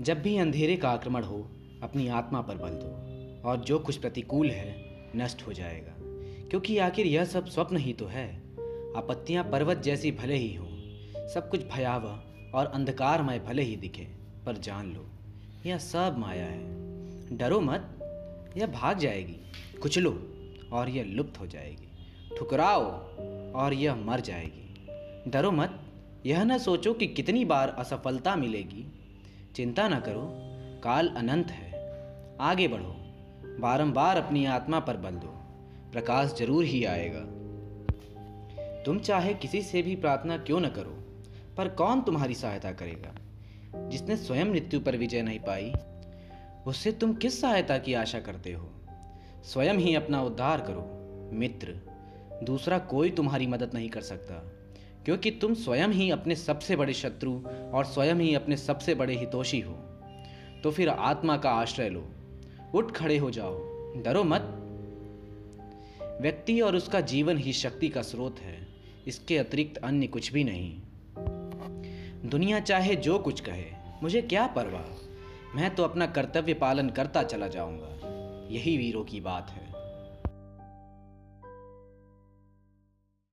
जब भी अंधेरे का आक्रमण हो, अपनी आत्मा पर बल दो, और जो कुछ प्रतिकूल है, नष्ट हो जाएगा। क्योंकि आखिर यह सब स्वप्न ही तो है। आपत्तियाँ पर्वत जैसी भले ही हों, सब कुछ भयावह और अंधकारमय भले ही दिखे, पर जान लो, यह सब माया है। डरो मत, यह भाग जाएगी कुचलो और यह लुप्त हो जाएगी। ठुकराओ, और यह मर जाएगी। डरो मत, यह न सोचो कि कितनी बार असफलता मिलेगी चिंता न करो, काल अनंत है। आगे बढ़ो, बारंबार अपनी आत्मा पर बल दो, प्रकाश ज़रूर ही आएगा। तुम चाहे किसी से भी प्रार्थना क्यों न करो, पर कौन तुम्हारी सहायता करेगा? जिसने स्वयं मृत्यु पर विजय नहीं पाई, उससे तुम किस सहायता की आशा करते हो? स्वयं ही अपना उद्धार करो, मित्र। दूसरा कोई तुम्हारी मदद नहीं कर सकता। क्योंकि तुम स्वयं ही अपने सबसे बड़े शत्रु और स्वयं ही अपने सबसे बड़े हितोषी हो। तो फिर आत्मा का आश्रय लो। उठ खड़े हो जाओ। डरो मत। व्यक्ति और उसका जीवन ही शक्ति का स्रोत है। इसके अतिरिक्त अन्य कुछ भी नहीं। दुनिया चाहे जो कुछ कहे, मुझे क्या परवाह? मैं तो अपना कर्तव्य पालन करता चला जाऊँगा। यही वीरों की बात है।